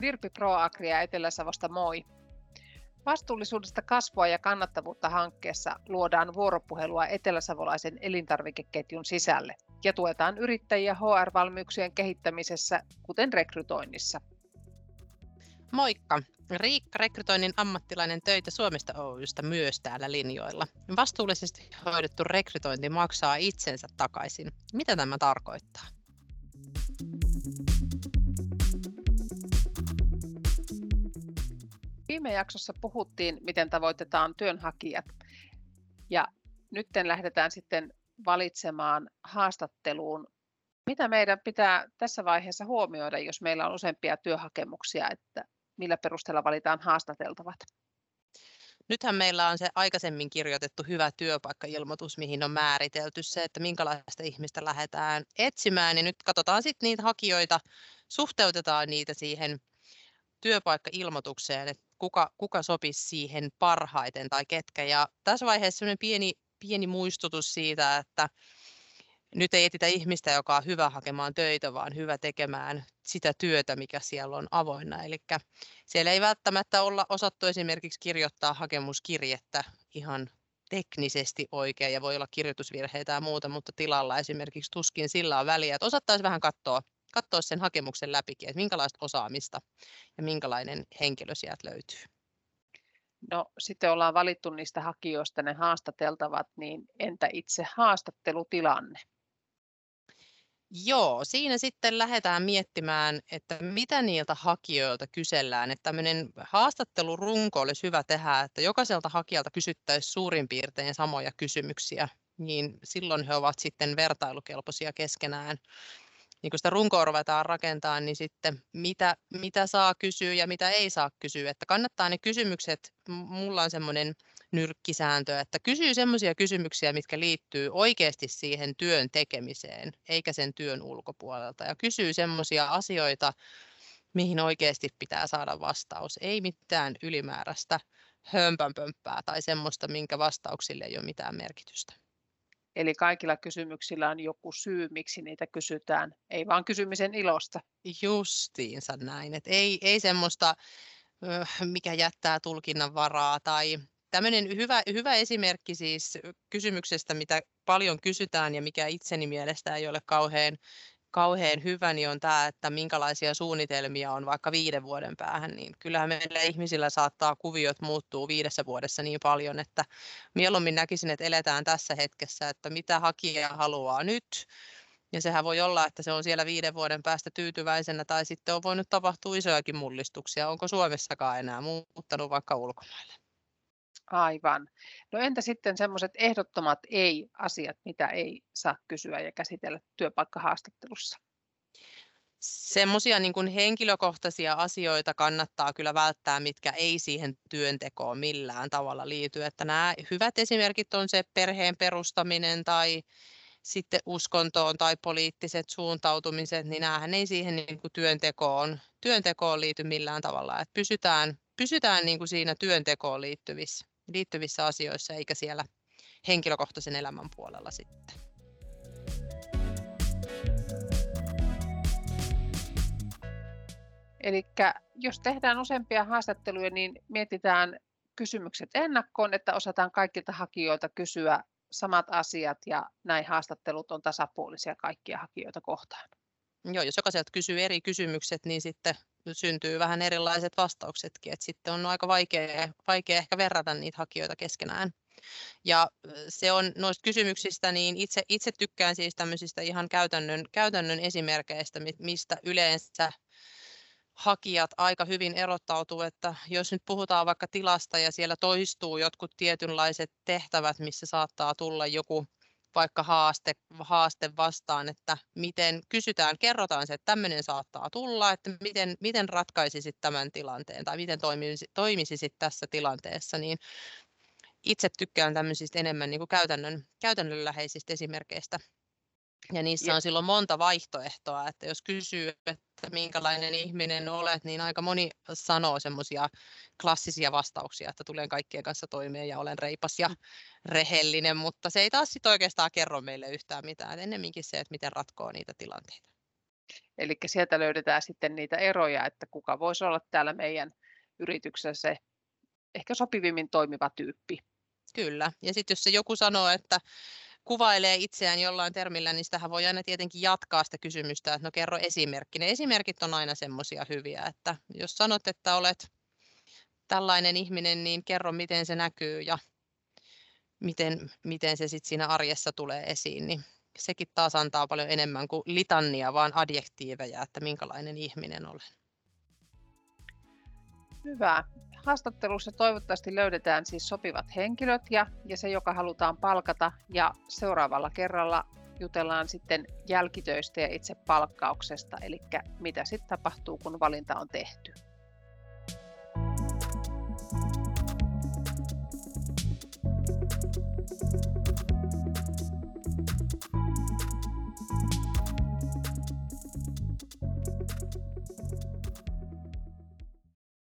Virpi ProAgria Etelä-Savosta moi. Vastuullisuudesta kasvua ja kannattavuutta hankkeessa luodaan vuoropuhelua eteläsavolaisen elintarvikeketjun sisälle ja tuetaan yrittäjiä HR-valmiuksien kehittämisessä, kuten rekrytoinnissa. Moikka! Riikka, rekrytoinnin ammattilainen töitä Suomesta Oystä myös täällä linjoilla. Vastuullisesti hoidettu rekrytointi maksaa itsensä takaisin. Mitä tämä tarkoittaa? Viime jaksossa puhuttiin, miten tavoitetaan työnhakijat. Ja nyt lähdetään sitten valitsemaan haastatteluun. Mitä meidän pitää tässä vaiheessa huomioida, jos meillä on useampia työhakemuksia, että millä perusteella valitaan haastateltavat? Nythän meillä on se aikaisemmin kirjoitettu hyvä työpaikkailmoitus, mihin on määritelty se, että minkälaista ihmistä lähdetään etsimään. Ja nyt katsotaan sitten niitä hakijoita, suhteutetaan niitä siihen työpaikkailmoitukseen, että kuka, kuka sopisi siihen parhaiten tai ketkä. Ja tässä vaiheessa pieni, pieni muistutus siitä, että nyt ei etitä ihmistä, joka on hyvä hakemaan töitä, vaan hyvä tekemään sitä työtä, mikä siellä on avoinna. Eli siellä ei välttämättä olla osattu esimerkiksi kirjoittaa hakemuskirjettä ihan teknisesti oikein ja voi olla kirjoitusvirheitä ja muuta, mutta tilalla esimerkiksi tuskin sillä on väliä, että osattaisiin vähän katsoa, katsoa sen hakemuksen läpikin, että minkälaista osaamista ja minkälainen henkilö sieltä löytyy. No sitten ollaan valittu niistä hakijoista ne haastateltavat, niin entä itse haastattelutilanne? Joo, siinä sitten lähdetään miettimään, että mitä niiltä hakijoilta kysellään. Että tämmöinen haastattelurunko olisi hyvä tehdä, että jokaiselta hakijalta kysyttäisiin suurin piirtein samoja kysymyksiä, niin silloin he ovat sitten vertailukelpoisia keskenään. Niin kun sitä runkoa ruvetaan rakentamaan, niin sitten mitä, mitä saa kysyä ja mitä ei saa kysyä. Että kannattaa ne kysymykset, mulla on semmoinen nyrkkisääntö, että kysyy semmoisia kysymyksiä, mitkä liittyy oikeasti siihen työn tekemiseen, eikä sen työn ulkopuolelta. Ja kysyy semmoisia asioita, mihin oikeasti pitää saada vastaus. Ei mitään ylimääräistä hömpänpömppää tai semmoista, minkä vastauksille ei ole mitään merkitystä. Eli kaikilla kysymyksillä on joku syy, miksi niitä kysytään, ei vaan kysymisen ilosta. Justiinsa näin, että ei, ei semmoista, mikä jättää tulkinnan varaa tai tämmöinen hyvä, hyvä esimerkki siis kysymyksestä, mitä paljon kysytään ja mikä itseni mielestä ei ole kauhean, kauhean hyvä, niin on tämä, että minkälaisia suunnitelmia on vaikka viiden vuoden päähän, niin kyllähän meillä ihmisillä saattaa kuviot muuttuu viidessä vuodessa niin paljon, että mieluummin näkisin, että eletään tässä hetkessä, että mitä hakija haluaa nyt, ja sehän voi olla, että se on siellä viiden vuoden päästä tyytyväisenä tai sitten on voinut tapahtua isojakin mullistuksia. Onko Suomessakaan enää muuttanut vaikka ulkomaille? Aivan. No entä sitten semmoiset ehdottomat ei-asiat, mitä ei saa kysyä ja käsitellä työpaikkahaastattelussa? Semmoisia niin henkilökohtaisia asioita kannattaa kyllä välttää, mitkä ei siihen työntekoon millään tavalla liity. Että nämä hyvät esimerkit on se perheen perustaminen tai sitten uskontoon tai poliittiset suuntautumiset, niin näähän ei siihen niin kuin työntekoon, työntekoon liity millään tavalla. Että pysytään, pysytään niin kuin siinä työntekoon liittyvissä liittyvissä asioissa eikä siellä henkilökohtaisen elämän puolella sitten. Eli jos tehdään useampia haastatteluja, niin mietitään kysymykset ennakkoon, että osataan kaikilta hakijoilta kysyä samat asiat ja näin haastattelut on tasapuolisia kaikkia hakijoita kohtaan. Joo, jos jokaiselta kysyy eri kysymykset, niin sitten syntyy vähän erilaiset vastauksetkin, että sitten on aika vaikea, vaikea ehkä verrata niitä hakijoita keskenään. Ja se on noista kysymyksistä, niin itse, itse tykkään siis tämmöisistä ihan käytännön, käytännön esimerkkeistä, mistä yleensä hakijat aika hyvin erottautuu, että jos nyt puhutaan vaikka tilasta ja siellä toistuu jotkut tietynlaiset tehtävät, missä saattaa tulla joku vaikka haaste, haaste vastaan, että miten kysytään, kerrotaan se, että tämmöinen saattaa tulla, että miten, miten ratkaisisit tämän tilanteen tai miten toimisisit, toimisisit tässä tilanteessa, niin itse tykkään tämmöisistä enemmän niin kuin käytännön, käytännönläheisistä esimerkkeistä. Ja niissä on silloin monta vaihtoehtoa, että jos kysyy, että minkälainen ihminen olet, niin aika moni sanoo semmoisia klassisia vastauksia, että tulen kaikkien kanssa toimeen ja olen reipas ja mm. rehellinen, mutta se ei taas sit oikeastaan kerro meille yhtään mitään. Ennemminkin se, että miten ratkoo niitä tilanteita. Eli sieltä löydetään sitten niitä eroja, että kuka voisi olla täällä meidän yrityksessä se ehkä sopivimmin toimiva tyyppi. Kyllä. Ja sitten jos se joku sanoo, että kuvailee itseään jollain termillä, niin sitähän voi aina tietenkin jatkaa sitä kysymystä, että no kerro esimerkki. Ne esimerkit on aina semmoisia hyviä, että jos sanot, että olet tällainen ihminen, niin kerro miten se näkyy ja miten, miten se sitten siinä arjessa tulee esiin, niin sekin taas antaa paljon enemmän kuin litannia, vaan adjektiiveja, että minkälainen ihminen olen. Hyvä. Haastattelussa toivottavasti löydetään siis sopivat henkilöt ja, ja se, joka halutaan palkata. Ja seuraavalla kerralla jutellaan sitten jälkitöistä ja itse palkkauksesta, eli mitä sitten tapahtuu, kun valinta on tehty.